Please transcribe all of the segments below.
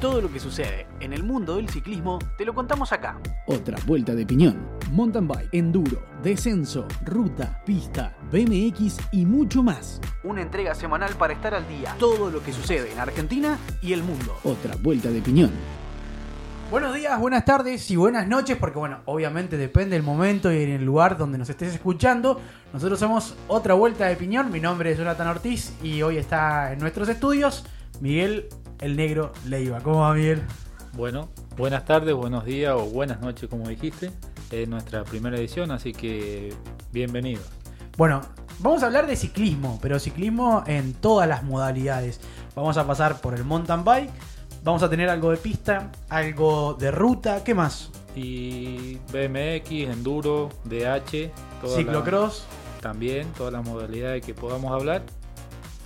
Todo lo que sucede en el mundo del ciclismo te lo contamos acá. Otra vuelta de piñón. Mountain bike, enduro, descenso, ruta, pista, BMX y mucho más. Una entrega semanal para estar al día. Todo lo que sucede en Argentina y el mundo. Otra vuelta de piñón. Buenos días, buenas tardes y buenas noches, porque bueno, obviamente depende del momento y en el lugar donde nos estés escuchando. Nosotros somos Otra Vuelta de Piñón, mi nombre es Jonathan Ortiz y hoy está en nuestros estudios Miguel el Negro Leiva. ¿Cómo va Miguel? Bueno, buenas tardes, buenos días o buenas noches, como dijiste. Es nuestra primera edición, así que bienvenidos. Bueno, vamos a hablar de ciclismo, pero ciclismo en todas las modalidades. Vamos a pasar por el mountain bike, vamos a tener algo de pista, algo de ruta, ¿qué más? Y BMX, enduro, DH, toda ciclocross. la- también, todas las modalidades que podamos hablar.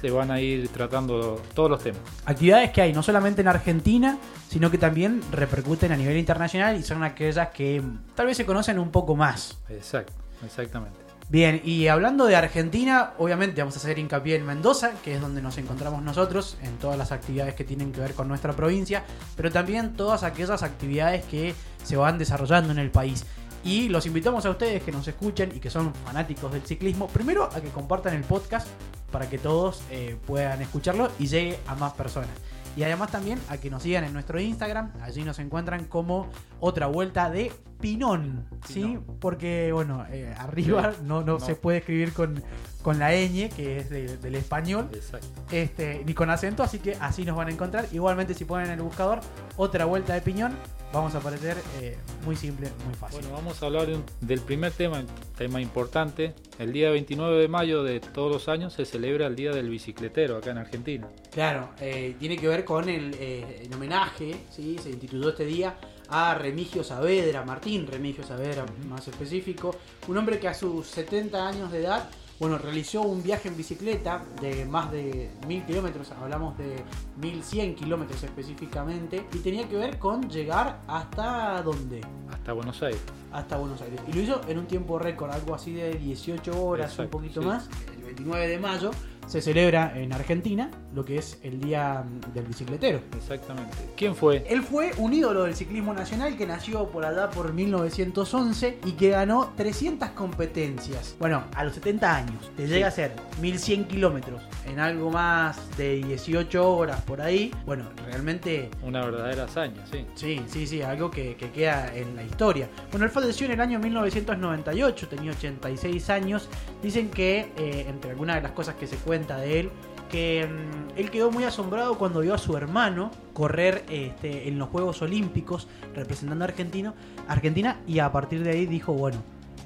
Se van a ir tratando todos los temas. Actividades que hay no solamente en Argentina, sino que también repercuten a nivel internacional y son aquellas que tal vez se conocen un poco más. Exacto, exactamente. Bien, y hablando de Argentina, obviamente vamos a hacer hincapié en Mendoza, que es donde nos encontramos nosotros, en todas las actividades que tienen que ver con nuestra provincia, pero también todas aquellas actividades que se van desarrollando en el país. Y los invitamos a ustedes que nos escuchen y que son fanáticos del ciclismo, primero a que compartan el podcast para que todos eh, puedan escucharlo y llegue a más personas. Y además también a que nos sigan en nuestro Instagram, allí nos encuentran como otra vuelta de Pinón, ¿sí? Pinón. Porque, bueno, eh, arriba no, no, No. se puede escribir con, con la ñ, que es de- del español, Exacto. este, ni con acento, así que así nos van a encontrar. Igualmente, si ponen en el buscador otra vuelta de Piñón, vamos a aparecer eh, muy simple, muy fácil. Bueno, vamos a hablar del primer tema, tema importante. El día 29 de mayo de todos los años se celebra el Día del Bicicletero acá en Argentina. Claro, eh, tiene que ver con el, eh, el homenaje, ¿sí? se instituyó este día a Remigio Saavedra, Martín Remigio Saavedra más específico, un hombre que a sus 70 años de edad, bueno, realizó un viaje en bicicleta de más de 1000 kilómetros, hablamos de 1100 kilómetros específicamente, y tenía que ver con llegar hasta dónde? Hasta Buenos Aires. hasta Buenos Aires. Y lo hizo en un tiempo récord, algo así de 18 horas, un poquito sí. más. El 29 de mayo se celebra en Argentina lo que es el Día mm, del Bicicletero. Exactamente. ¿Quién fue? Él fue un ídolo del ciclismo nacional que nació por allá por 1911 y que ganó 300 competencias. Bueno, a los 70 años, te llega a ser 1100 kilómetros en algo más de 18 horas por ahí. Bueno, realmente Una verdadera hazaña, sí. Sí, sí, sí, algo que, que queda en la historia. Bueno, él falleció en el año 1998, tenía 86 años. Dicen que, eh, entre algunas de las cosas que se cuenta de él, que mm, él quedó muy asombrado cuando vio a su hermano correr este, en los Juegos Olímpicos representando a Argentino, Argentina y a partir de ahí dijo, bueno,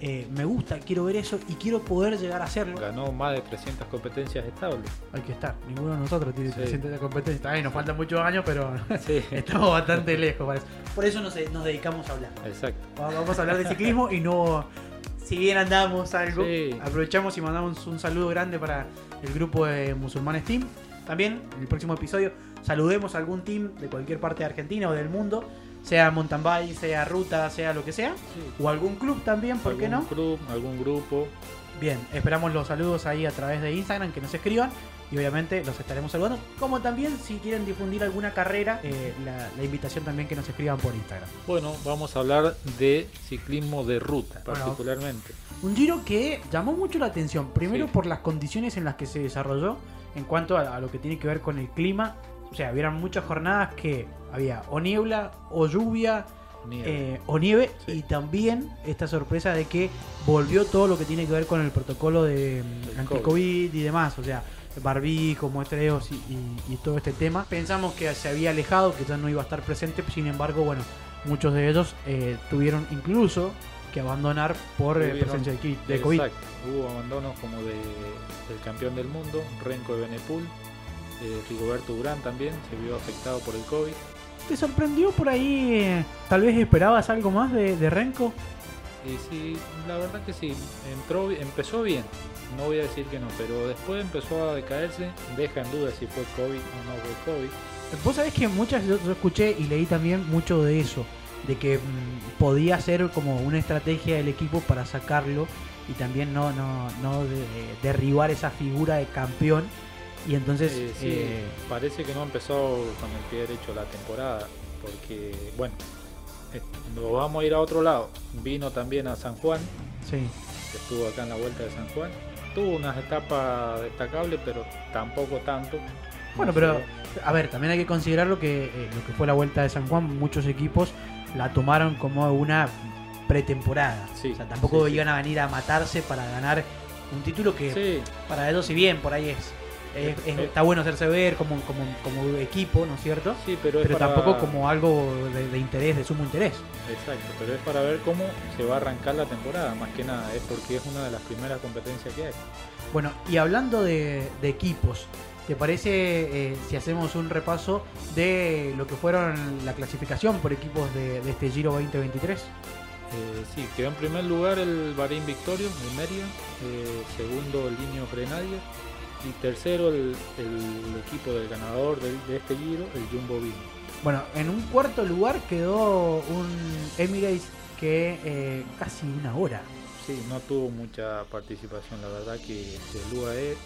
eh, me gusta, quiero ver eso y quiero poder llegar a hacerlo. Ganó más de 300 competencias estables. Hay que estar, ninguno de nosotros tiene Sí. 300 de competencia. Ay, nos faltan muchos años, pero Sí, estamos bastante lejos. parece. Por eso nos, nos dedicamos a hablar. exacto. Va- Vamos a hablar de ciclismo y no. Si bien andamos algo, Sí. aprovechamos y mandamos un saludo grande para el grupo de Musulmanes Team. También en el próximo episodio saludemos a algún team de cualquier parte de Argentina o del mundo, sea mountain bike, sea ruta, sea lo que sea, o algún club también, ¿por qué no? club, algún grupo. Bien, esperamos los saludos ahí a través de Instagram, que nos escriban y obviamente los estaremos saludando. Como también si quieren difundir alguna carrera, eh, la, la invitación también que nos escriban por Instagram. Bueno, vamos a hablar de ciclismo de ruta, Bueno. particularmente. Un giro que llamó mucho la atención, primero Sí. por las condiciones en las que se desarrolló en cuanto a, a lo que tiene que ver con el clima. O sea, hubieran muchas jornadas que había o niebla o lluvia Nieve. eh, o nieve Sí. y también esta sorpresa de que volvió todo lo que tiene que ver con el protocolo de mm, anti-COVID y demás, o sea, barbijo, muestreos y, y- y todo este tema. Pensamos que se había alejado, que ya no iba a estar presente, sin embargo, bueno, muchos de ellos eh, tuvieron incluso que abandonar por eh, Tuvieron- presencia de, de COVID. Exacto. Hubo abandonos como de, del campeón del mundo, Renko de Benepul, eh, Rigoberto Urán también se vio afectado por el COVID. ¿Te sorprendió por ahí? eh, Tal vez esperabas algo más de, de Renko. Y sí, la verdad que sí, entró, empezó bien, no voy a decir que no, pero después empezó a decaerse, deja en duda si fue COVID o no fue COVID. Vos sabés que muchas yo, yo escuché y leí también mucho de eso, de que mm, podía ser como una estrategia del equipo para sacarlo y también no, no, no de- derribar esa figura de campeón. Y entonces, Eh, sí, eh, parece que no empezó con el pie derecho la temporada, porque, bueno, eh, nos vamos a ir a otro lado. Vino también a San Juan, sí. que estuvo acá en la vuelta de San Juan. Tuvo unas etapas destacables, pero tampoco tanto. Bueno, No pero a ver, también hay que considerar lo que, eh, lo que fue la vuelta de San Juan. Muchos equipos la tomaron como una pretemporada. Sí, o sea, tampoco sí, sí. iban a venir a matarse para ganar un título que para ellos, si bien por ahí es, es- es- Eh, está bueno hacerse ver como, como, como equipo, ¿no es cierto? sí, pero es Pero para- tampoco como algo de, de interés, de sumo interés. Exacto, pero es para ver cómo se va a arrancar la temporada, más que nada, es porque es una de las primeras competencias que hay. Bueno, y hablando de, de equipos, ¿te parece eh, si hacemos un repaso de lo que fueron la clasificación por equipos de, de este Giro 2023? Eh, sí, quedó en primer lugar el Bahrein Victorio, el eh, segundo el Linio Grenadier y tercero el, el equipo del ganador de, este giro, el Jumbo Visma. Bueno, en un cuarto lugar quedó un Emirates que eh, casi una hora. Sí, no tuvo mucha participación, la verdad que el UAE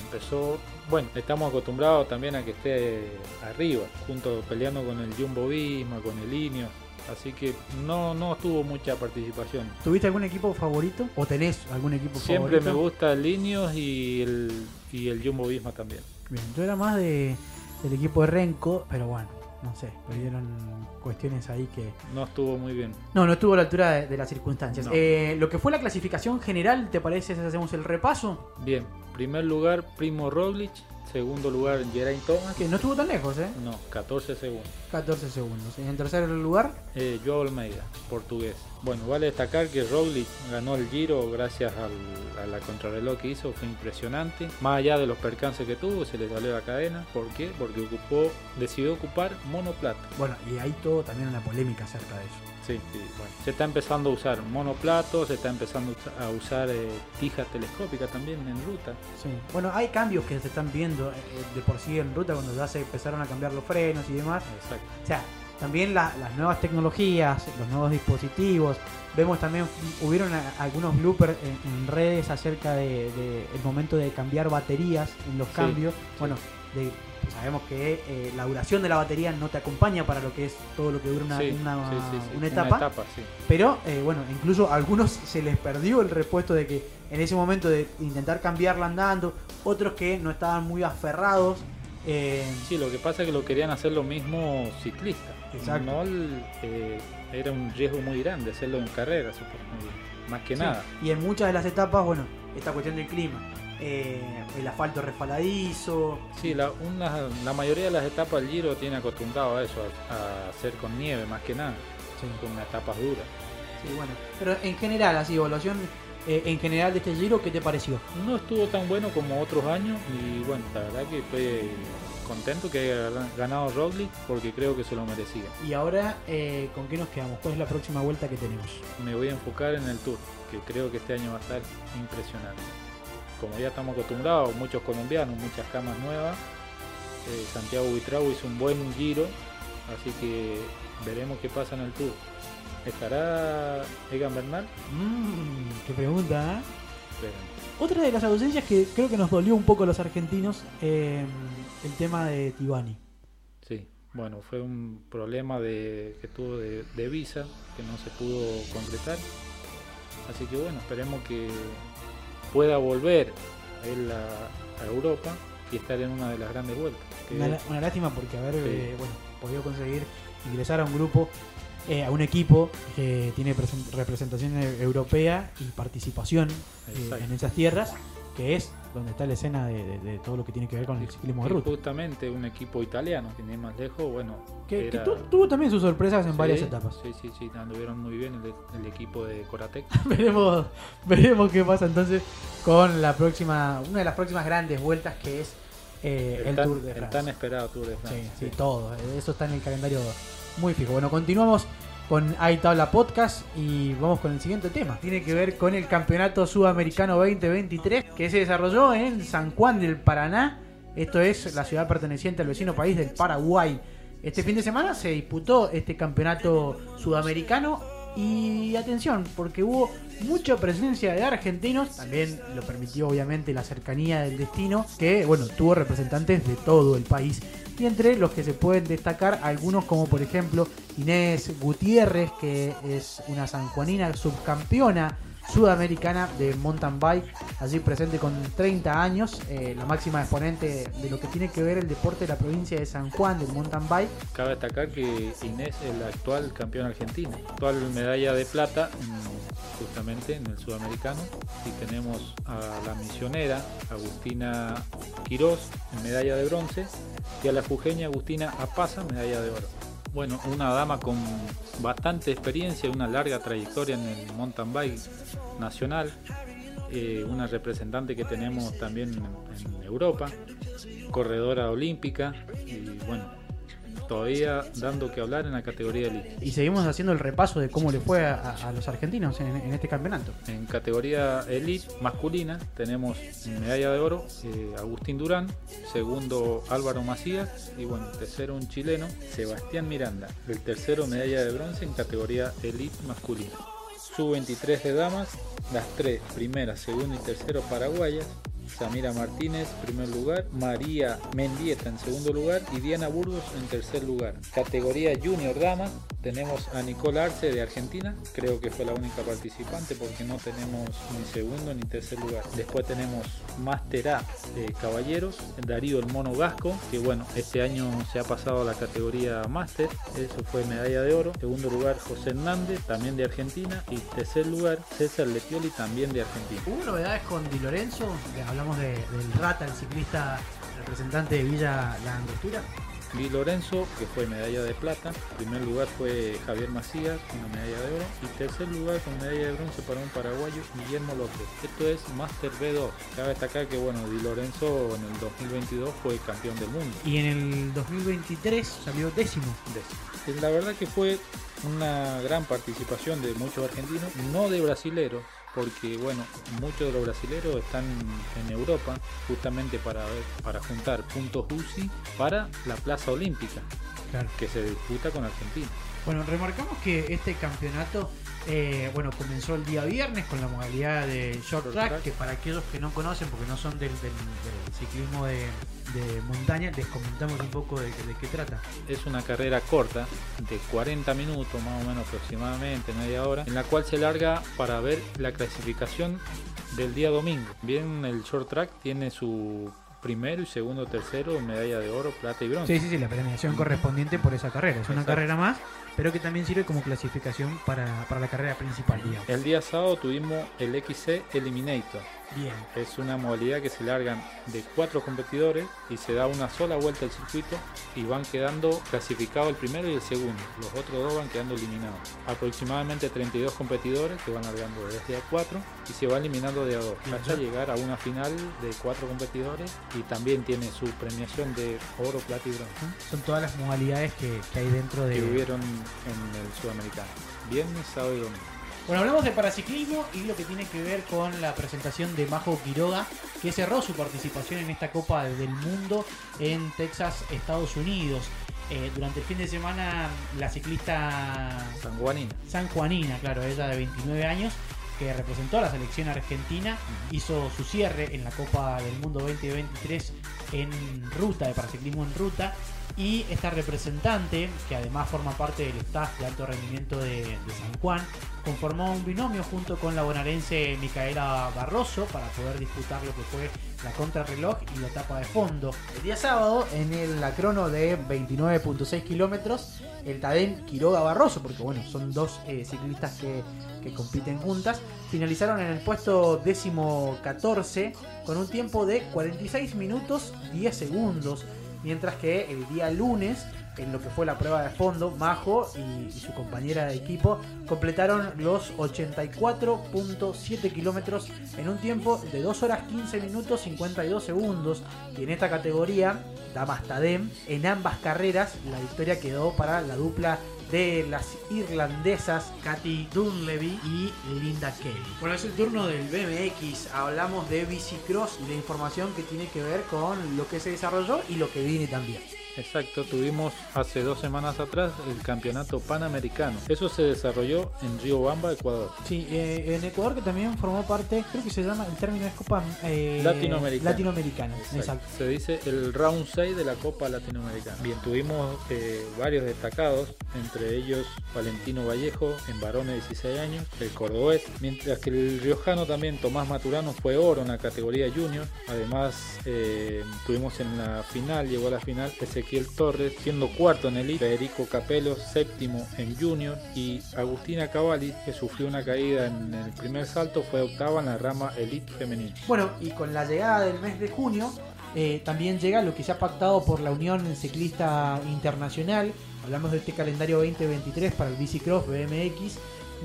empezó, bueno, estamos acostumbrados también a que esté arriba, junto peleando con el Jumbo Visma, con el Linio, así que no, no tuvo mucha participación. ¿Tuviste algún equipo favorito? ¿O tenés algún equipo Siempre favorito? me gusta el Linio y el, y el Jumbo Visma también. Bien, yo era más de, del equipo de Renko, pero bueno, no sé, hubieron cuestiones ahí que... No estuvo muy bien. No, no estuvo a la altura de, de las circunstancias. No. Eh, lo que fue la clasificación general, ¿te parece si hacemos el repaso? Bien, primer lugar Primo Roglic, segundo lugar Geraint Thomas, Que no estuvo tan lejos, ¿eh? no, 14 segundos. 14 segundos. En tercer lugar, Eh, Joao Almeida, portugués. Bueno, vale destacar que Roglic ganó el Giro gracias al- a la contrarreloj que hizo, fue impresionante. Más allá de los percances que tuvo, se le salió la cadena. ¿Por qué? Porque ocupó, decidió ocupar monoplata. bueno, y ahí todo también una polémica acerca de eso. Sí, sí, bueno. Se está empezando a usar monoplato, se está empezando a usa- a usar eh, tijas telescópicas también en ruta. Sí. Bueno, hay cambios que se están viendo eh, de por sí en ruta cuando ya se empezaron a cambiar los frenos y demás. Exacto. O sea, también la- las nuevas tecnologías, los nuevos dispositivos. Vemos también, hubieron a- algunos bloopers en, en redes acerca de, de el momento de cambiar baterías en los Sí, cambios. sí. Bueno, de- sabemos que eh, la duración de la batería no te acompaña para lo que es todo lo que dura una, Sí, una- sí, sí, sí. una etapa. Pero eh, bueno, incluso a algunos se les perdió el repuesto de que en ese momento de intentar cambiarla andando, otros que no estaban muy aferrados. eh, Sí, lo que pasa es que lo querían hacer lo mismo ciclistas. Exacto. No era un riesgo muy grande hacerlo en carrera, supongo, más que nada. Y en muchas de las etapas, bueno, esta cuestión del clima, eh, el asfalto resbaladizo, Sí, la, una- la mayoría de las etapas del Giro tiene acostumbrado a eso, a, a hacer con nieve más que nada, con etapas duras. sí, bueno. Pero en general, así, evaluación eh, en general de este giro, ¿qué te pareció? No estuvo tan bueno como otros años y bueno, la verdad que estoy contento que haya ganado Roglic porque creo que se lo merecía. Y ahora, eh, ¿con qué nos quedamos? ¿Cuál es la próxima vuelta que tenemos? Me voy a enfocar en el Tour, que creo que este año va a estar impresionante. Como ya estamos acostumbrados, muchos colombianos, muchas camas nuevas. eh, Santiago Buitrago hizo un buen giro, así que veremos qué pasa en el Tour. ¿Estará Egan Bernal? Mmm, qué pregunta, ¿eh? Otra de las ausencias que creo que nos dolió un poco a los argentinos, eh, el tema de Tibani. Sí, bueno, fue un problema de, que tuvo de, de visa que no se pudo concretar. Así que bueno, esperemos que pueda volver a, él a, a Europa y estar en una de las grandes vueltas. Una, una lástima porque haber Sí. eh, bueno, podido conseguir ingresar a un grupo, eh, a un equipo que tiene presen- representación e- europea y participación eh, en esas tierras, que es donde está la escena de, de- de todo lo que tiene que ver con el ciclismo de ruta. justamente un equipo italiano, que ni más lejos, bueno, Que, que era- tu- tuvo también sus sorpresas en Sí, varias etapas. Sí, sí, sí, anduvieron muy bien el, el equipo de Coratec. veremos, veremos qué pasa entonces con la próxima, una de las próximas grandes vueltas que es eh, el, tan, Tour de el Francia. tan esperado Tour de Sí, Francia. sí, todo. Eso está en el calendario muy fijo. Bueno, continuamos con Ahí Podcast y vamos con el siguiente tema. Tiene que ver con el Campeonato Sudamericano 2023 que se desarrolló en San Juan del Paraná. Esto es la ciudad perteneciente al vecino país del Paraguay. Este fin de semana se disputó este campeonato sudamericano Y atención, porque hubo mucha presencia de argentinos, también lo permitió obviamente la cercanía del destino, que bueno, tuvo representantes de todo el país. Y entre los que se pueden destacar algunos como por ejemplo Inés Gutiérrez, que es una sanjuanina subcampeona sudamericana de mountain bike, allí presente con 30 años, eh, la máxima exponente de lo que tiene que ver el deporte de la provincia de San Juan del mountain bike. Cabe destacar que Inés es la actual campeona argentina, actual medalla de plata justamente en el sudamericano y tenemos a la misionera Agustina Quirós medalla de bronce y a la jujeña Agustina Apaza medalla de oro. Bueno, una dama con bastante experiencia, una larga trayectoria en el mountain bike nacional, eh, una representante que tenemos también en Europa, corredora olímpica y bueno, todavía dando que hablar en la categoría elite. Y seguimos haciendo el repaso de cómo le fue a, a los argentinos en, en, este campeonato. En categoría elite masculina tenemos medalla de oro eh, Agustín Durán, segundo Álvaro Macías y bueno, tercero un chileno Sebastián Miranda, el tercero medalla de bronce en categoría elite masculina. Sub-23 de damas, las tres primeras, segundo y tercero paraguayas, Samira Martínez, primer lugar, María Mendieta en segundo lugar y Diana Burgos en tercer lugar. Categoría Junior Dama, tenemos a Nicole Arce de Argentina, creo que fue la única participante porque no tenemos ni segundo ni tercer lugar. Después tenemos Master A de Caballeros, Darío el Mono Gasco, que bueno, este año se ha pasado a la categoría Master, eso fue medalla de oro. Segundo lugar José Hernández, también de Argentina. Y tercer lugar César Letioli, también de Argentina. ¿Hubo novedades con Di Lorenzo? Hablamos de, del Rata, el ciclista representante de Villa La Angostura. Di Lorenzo, que fue medalla de plata. Primer lugar fue Javier Macías, una medalla de oro. Y tercer lugar con medalla de bronce para un paraguayo, Guillermo López. Esto es Master B2. Cabe destacar que bueno, Di Lorenzo en el 2022 fue campeón del mundo. Y en el 2023 salió décimo. décimo. La verdad que fue una gran participación de muchos argentinos, no de brasileros, porque bueno, muchos de los brasileros están en Europa justamente para, para juntar puntos UCI para la Plaza Olímpica, claro. que se disputa con Argentina. Bueno, remarcamos que este campeonato eh, bueno, comenzó el día viernes con la modalidad de short, track, track, que para aquellos que no conocen, porque no son del, del, del ciclismo de, de, montaña, les comentamos un poco de, de, qué trata. Es una carrera corta, de 40 minutos más o menos aproximadamente, media hora, en la cual se larga para ver la clasificación del día domingo. Bien, el short track tiene su primero y segundo, tercero, medalla de oro, plata y bronce. Sí, sí, sí, la premiación correspondiente por esa carrera. Es una Exacto. carrera más, pero que también sirve como clasificación para, para la carrera principal. Digamos. El día sábado tuvimos el XC Eliminator. Bien. Es una modalidad que se largan de cuatro competidores y se da una sola vuelta al circuito y van quedando clasificados el primero y el segundo. Los otros dos van quedando eliminados. Aproximadamente 32 competidores que van largando desde a 4 y se va eliminando de a 2 hasta llegar a una final de cuatro competidores y también tiene su premiación de oro, plata y bronce. Son todas las modalidades que, que hay dentro de... Que hubieron en el sudamericano. Viernes, sábado y domingo. Bueno, hablamos de paraciclismo y lo que tiene que ver con la presentación de Majo Quiroga, que cerró su participación en esta Copa del Mundo en Texas, Estados Unidos. Eh, durante el fin de semana, la ciclista San Juanina. San Juanina, claro, ella de 29 años, que representó a la selección argentina, hizo su cierre en la Copa del Mundo 2023 en ruta, de paraciclismo en ruta, y esta representante, que además forma parte del staff de alto rendimiento de, de, San Juan, conformó un binomio junto con la bonaerense Micaela Barroso para poder disputar lo que fue la contrarreloj y la etapa de fondo. El día sábado, en el, la crono de 29.6 kilómetros, el Tadén Quiroga Barroso, porque bueno, son dos eh, ciclistas que, que, compiten juntas, finalizaron en el puesto décimo 14 con un tiempo de 46 minutos 10 segundos mientras que el día lunes, en lo que fue la prueba de fondo, Majo y, su compañera de equipo completaron los 84.7 kilómetros en un tiempo de 2 horas 15 minutos 52 segundos. Y en esta categoría, Damas Tadem, en ambas carreras, la victoria quedó para la dupla de las irlandesas Katy Dunlevy y Linda Kelly. Bueno, es el turno del BMX. Hablamos de bicicross y de información que tiene que ver con lo que se desarrolló y lo que viene también. Exacto, tuvimos hace dos semanas atrás el campeonato panamericano. Eso se desarrolló en Riobamba, Ecuador. Sí, eh, en Ecuador que también formó parte, creo que se llama, el término es Copa eh, Latinoamericana. Latinoamericana, Exacto. exacto. Se dice el round 6 de la Copa Latinoamericana. Bien, tuvimos eh, varios destacados, entre ellos Valentino Vallejo en varones de 16 años, el cordobés, mientras que el riojano también Tomás Maturano fue oro en la categoría junior. Además, tuvimos en la final, llegó a la final Ezequiel Torres siendo cuarto en elite, Federico Capello séptimo en junior y Agustina Cavalli, que sufrió una caída en el primer salto, fue octava en la rama elite femenina. Bueno, y con la llegada del mes de junio, eh, también llega lo que se ha pactado por la Unión Ciclista Internacional. Hablamos de este calendario 2023 para el Bicicross BMX,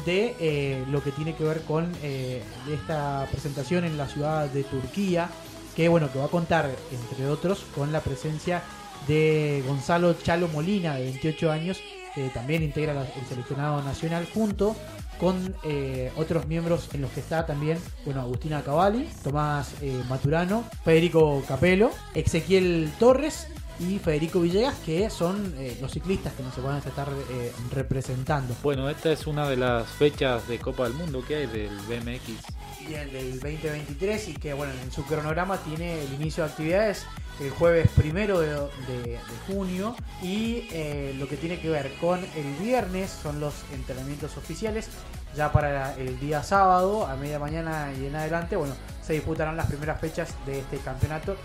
de eh, lo que tiene que ver con eh, esta presentación en la ciudad de Turquía, que bueno, que va a contar, entre otros, con la presencia de Gonzalo Chalo Molina, de 28 años, que también integra el seleccionado nacional junto con eh, otros miembros en los que está también, bueno, Agustina Cavalli, Tomás eh, Maturano, Federico Capello, Ezequiel Torres y Federico Villegas, que son eh, los ciclistas que nos van a estar eh, representando. Bueno, esta es una de las fechas de Copa del Mundo que hay del BMX. Bien, del 2023 y que bueno, en su cronograma tiene el inicio de actividades el jueves primero de, de- de junio y eh, lo que tiene que ver con el viernes son los entrenamientos oficiales. Ya para el día sábado, a media mañana y en adelante, bueno, se disputarán las primeras fechas de este campeonato.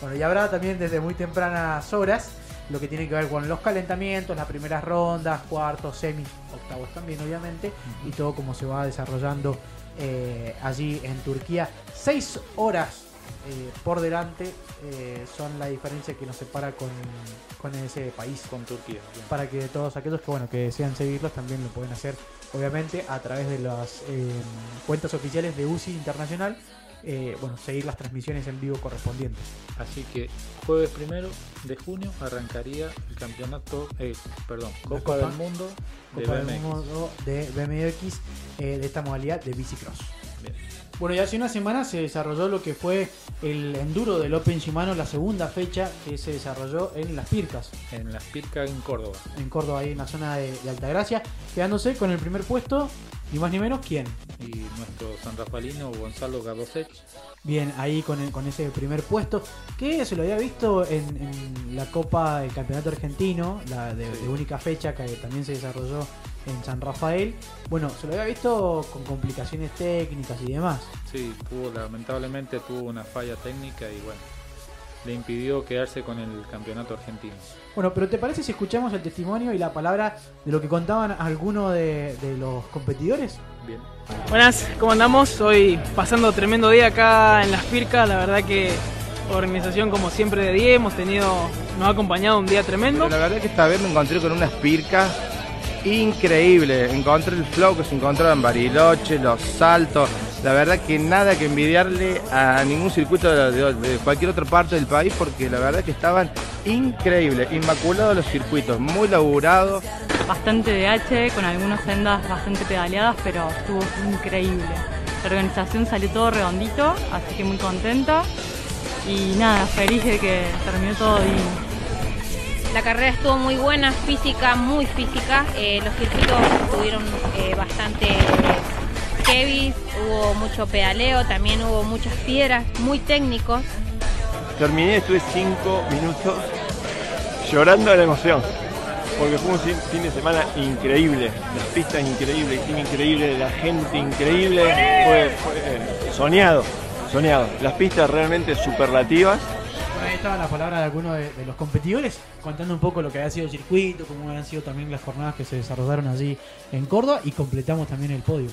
Bueno, y habrá también desde muy tempranas horas lo que tiene que ver con los calentamientos, las primeras rondas, cuartos, semis, octavos también, obviamente, y todo como se va desarrollando eh, allí en Turquía. Seis horas eh, por delante eh, son la diferencia que nos separa con, con ese país. con Turquía. bien. Para que todos aquellos que bueno que desean seguirlos también lo pueden hacer, obviamente, a través de las eh, cuentas oficiales de UCI Internacional. bueno, seguir las transmisiones en vivo correspondientes. Así que jueves primero de junio arrancaría el campeonato, perdón, Copa, Copa- del Mundo de Copa del BMX. Mundo de BMX de esta modalidad de bicicross. Bueno, y hace una semana se desarrolló lo que fue el enduro del Open Shimano, la segunda fecha que se desarrolló en Las Pircas, En las Pircas en Córdoba. en Córdoba, ahí en la zona de, de Altagracia, quedándose con el primer puesto, ni más ni menos, ¿quién? Y nuestro San Rafaelino Gonzalo Gadosech. Bien, ahí con, el- con ese primer puesto, que se lo había visto en, en la Copa del Campeonato Argentino, la de, de única fecha que también se desarrolló en San Rafael. Bueno, se lo había visto con complicaciones técnicas y demás. Sí, tuvo, lamentablemente tuvo una falla técnica y bueno, le impidió quedarse con el campeonato argentino. Bueno, pero ¿te parece si escuchamos el testimonio y la palabra de lo que contaban algunos de, de los competidores? Bien. Buenas, ¿cómo andamos? Hoy pasando tremendo día acá en Las Pircas, la verdad que organización como siempre de 10, hemos tenido, nos ha acompañado un día tremendo. Pero la verdad que esta vez me encontré con unas pircas increíbles. Encontré el flow que se encontraba en Bariloche, los saltos. La verdad que nada que envidiarle a ningún circuito de, cualquier otra parte del país porque la verdad que estaban increíbles, inmaculados los circuitos, muy laburados. bastante de H, con algunas sendas bastante pedaleadas, pero estuvo increíble. La organización salió todo redondito, así que muy contenta. Y nada, feliz de que terminó todo divino. La carrera estuvo muy buena, física, muy física. Eh, los circuitos estuvieron eh, bastante heavy, hubo mucho pedaleo, también hubo muchas piedras, muy técnicos. Terminé, estuve cinco minutos llorando de la emoción. Porque fue un fin- de semana increíble. Las pistas increíbles, el team increíble, la gente increíble. Fue, fue, eh, soñado, soñado. Las pistas realmente superlativas. Bueno, ahí estaban las palabras de algunos de, de los competidores, contando un poco lo que había sido el circuito, cómo habían sido también las jornadas que se desarrollaron allí en Córdoba y completamos también el podio.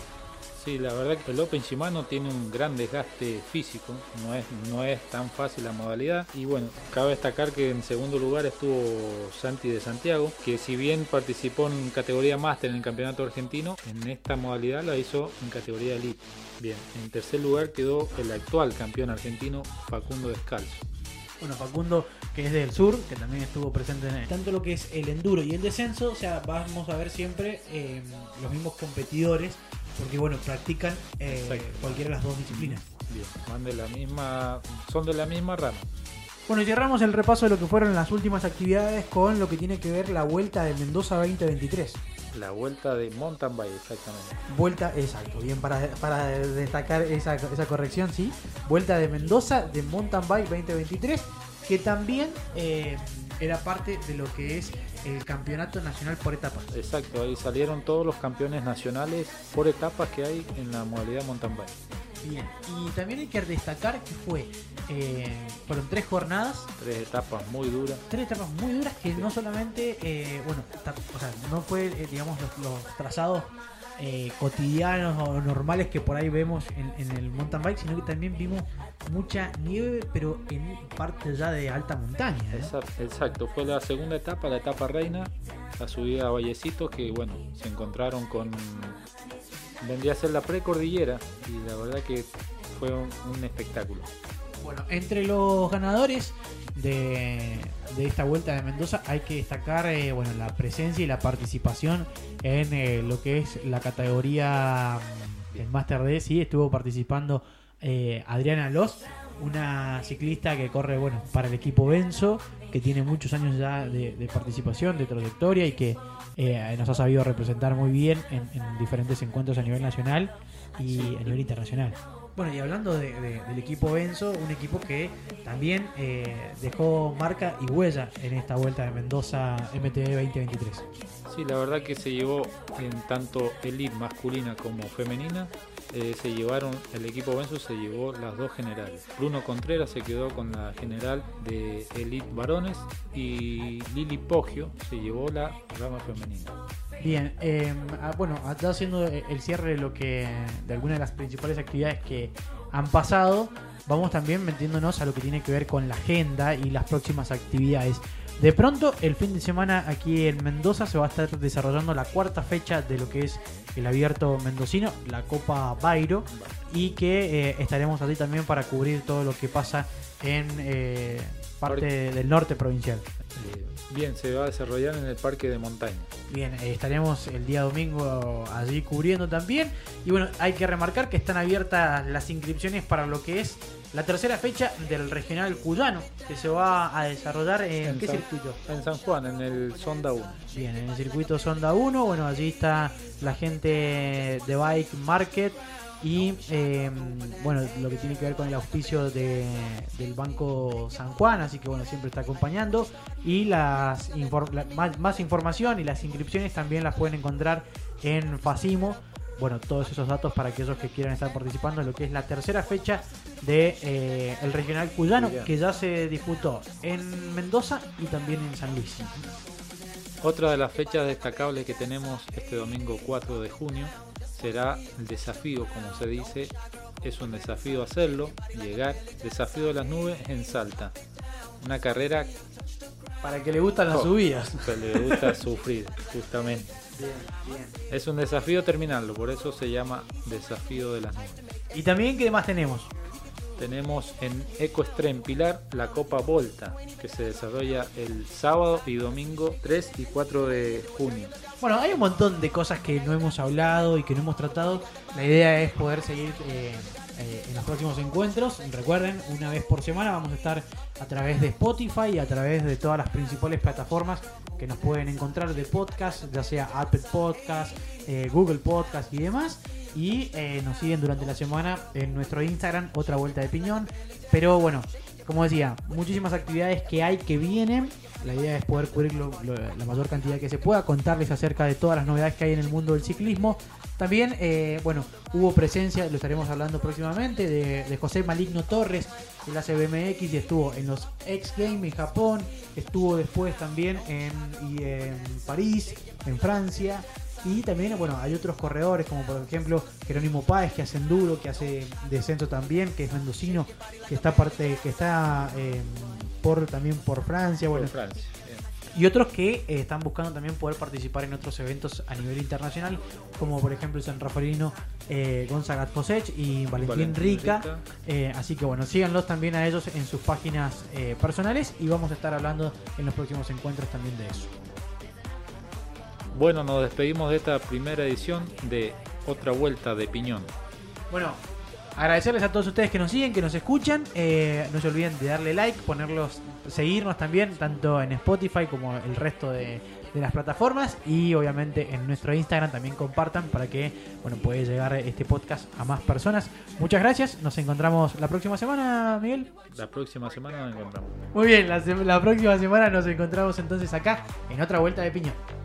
Sí, la verdad que el Open Shimano tiene un gran desgaste físico, no es, no es tan fácil la modalidad. Y bueno, cabe destacar que en segundo lugar estuvo Santi de Santiago, que si bien participó en categoría máster en el campeonato argentino, en esta modalidad la hizo en categoría elite. Bien, en tercer lugar quedó el actual campeón argentino Facundo Descalzo. Bueno, Facundo, que es del sur, que también estuvo presente en tanto lo que es el enduro y el descenso, o sea, vamos a ver siempre eh, los mismos competidores, porque bueno, practican eh, cualquiera de las dos disciplinas. Bien, van de la misma, son de la misma rama. Bueno, y cerramos el repaso de lo que fueron las últimas actividades con lo que tiene que ver la vuelta de Mendoza 2023. La vuelta de mountain bike, exactamente. Vuelta, exacto, bien para, para destacar esa, esa corrección, sí. Vuelta de Mendoza de Mountain Bike 2023, que también eh, era parte de lo que es el campeonato nacional por etapas. Exacto, ahí salieron todos los campeones nacionales por etapas que hay en la modalidad mountain bike. Bien, y también hay que destacar que fue, eh, fueron tres jornadas, Tres etapas muy duras. tres etapas muy duras que no solamente, eh, bueno, o sea, no fue, eh, digamos, los, los trazados cotidianos o normales que por ahí vemos en, en el mountain bike, sino que también vimos mucha nieve, pero en parte ya de alta montaña. Exacto, exacto, fue la segunda etapa, la etapa reina, la subida a Vallecitos, que bueno, se encontraron con. Vendría a ser la precordillera, y la verdad que fue un, espectáculo. Bueno, entre los ganadores de, de esta vuelta de Mendoza hay que destacar eh, bueno, la presencia y la participación en eh, lo que es la categoría mm, del Master D. Sí, estuvo participando eh, Adriana Los, una ciclista que corre bueno para el equipo Benzo, que tiene muchos años ya de, de participación, de trayectoria y que eh, nos ha sabido representar muy bien en, en diferentes encuentros a nivel nacional y a nivel internacional. Bueno, y hablando de- de- del equipo Benzo, un equipo que también eh, dejó marca y huella en esta vuelta de Mendoza MTB 2023. Sí, la verdad que se llevó en tanto elite masculina como femenina, eh, se llevaron, el equipo Benzo se llevó las dos generales. Bruno Contreras se quedó con la general de elite varones y Lili Poggio se llevó la rama femenina. Bien, eh, ah, bueno, ya haciendo el cierre de lo que de algunas de las principales actividades que han pasado, vamos también metiéndonos a lo que tiene que ver con la agenda y las próximas actividades. De pronto, el fin de semana aquí en Mendoza se va a estar desarrollando la cuarta fecha de lo que es el abierto mendocino, la Copa Bairo, y que eh, estaremos allí también para cubrir todo lo que pasa en eh, parte del norte provincial. Bien, se va a desarrollar en el parque de montaña. Bien, eh, estaremos el día domingo allí cubriendo también. Y bueno, hay que remarcar que están abiertas las inscripciones para lo que es la tercera fecha del regional cuyano, que se va a desarrollar en, En qué San- circuito. En San Juan, en el Sonda 1. Bien, en el circuito Sonda 1, bueno, allí está la gente de Bike Market y eh, bueno, lo que tiene que ver con el auspicio de- del Banco San Juan, así que bueno, siempre está acompañando. Y las infor- la- más, más información y las inscripciones también las pueden encontrar en Facimo. Bueno, todos esos datos para aquellos que quieran estar participando en lo que es la tercera fecha de eh, el regional cuyano, Cuyano. que ya se disputó en Mendoza y también en San Luis. Otra de las fechas destacables que tenemos este domingo 4 de junio será el desafío, como se dice. Es un desafío hacerlo, llegar, desafío de las nubes en Salta. Una carrera Para el que le gustan las Oh. subidas. que le gusta sufrir, justamente. Bien, bien. Es un desafío terminarlo, por eso se llama desafío de las nubes. Y también, ¿qué más tenemos? Tenemos en Eco Pilar la Copa Volta, que se desarrolla el sábado y domingo 3 y 4 de junio. Bueno, hay un montón de cosas que no hemos hablado y que no hemos tratado. La idea es poder seguir eh, eh, en los próximos encuentros. Recuerden, una vez por semana vamos a estar a través de Spotify y a través de todas las principales plataformas que nos pueden encontrar de podcast, ya sea Apple Podcast, eh, Google Podcast y demás. Y eh, nos siguen durante la semana en nuestro Instagram, otra vuelta de piñón. Pero bueno, como decía, muchísimas actividades que hay que vienen. La idea es poder cubrir la mayor cantidad que se pueda, contarles acerca de todas las novedades que hay en el mundo del ciclismo. También, eh, bueno, hubo presencia, lo estaremos hablando próximamente, de, de José Maligno Torres, el ACBMX, y estuvo en los X Games en Japón, estuvo después también en, y en París, en Francia. Y también, bueno, hay otros corredores, como por ejemplo Jerónimo Páez, que hace enduro, que hace descenso también, que es mendocino, que está parte, que está eh, por también por Francia, bueno, Por Francia. bien. y otros que eh, están buscando también poder participar en otros eventos a nivel internacional, como por ejemplo el San Rafaelino eh, Gonzaga Fosech y Valentín, Valentín Rica. Rica. Eh, así que bueno, síganlos también a ellos en sus páginas personales y vamos a estar hablando en los próximos encuentros también de eso. Bueno, nos despedimos de esta primera edición de Otra Vuelta de Piñón. Bueno, agradecerles a todos ustedes que nos siguen, que nos escuchan. Eh, no se olviden de darle like, ponerlos, seguirnos también, tanto en Spotify como el resto de, de las plataformas. Y obviamente en nuestro Instagram también compartan para que bueno pueda llegar este podcast a más personas. Muchas gracias. Nos encontramos la próxima semana, Miguel. La próxima semana nos encontramos. Muy bien, la próxima semana nos encontramos entonces acá en otra vuelta de piñón.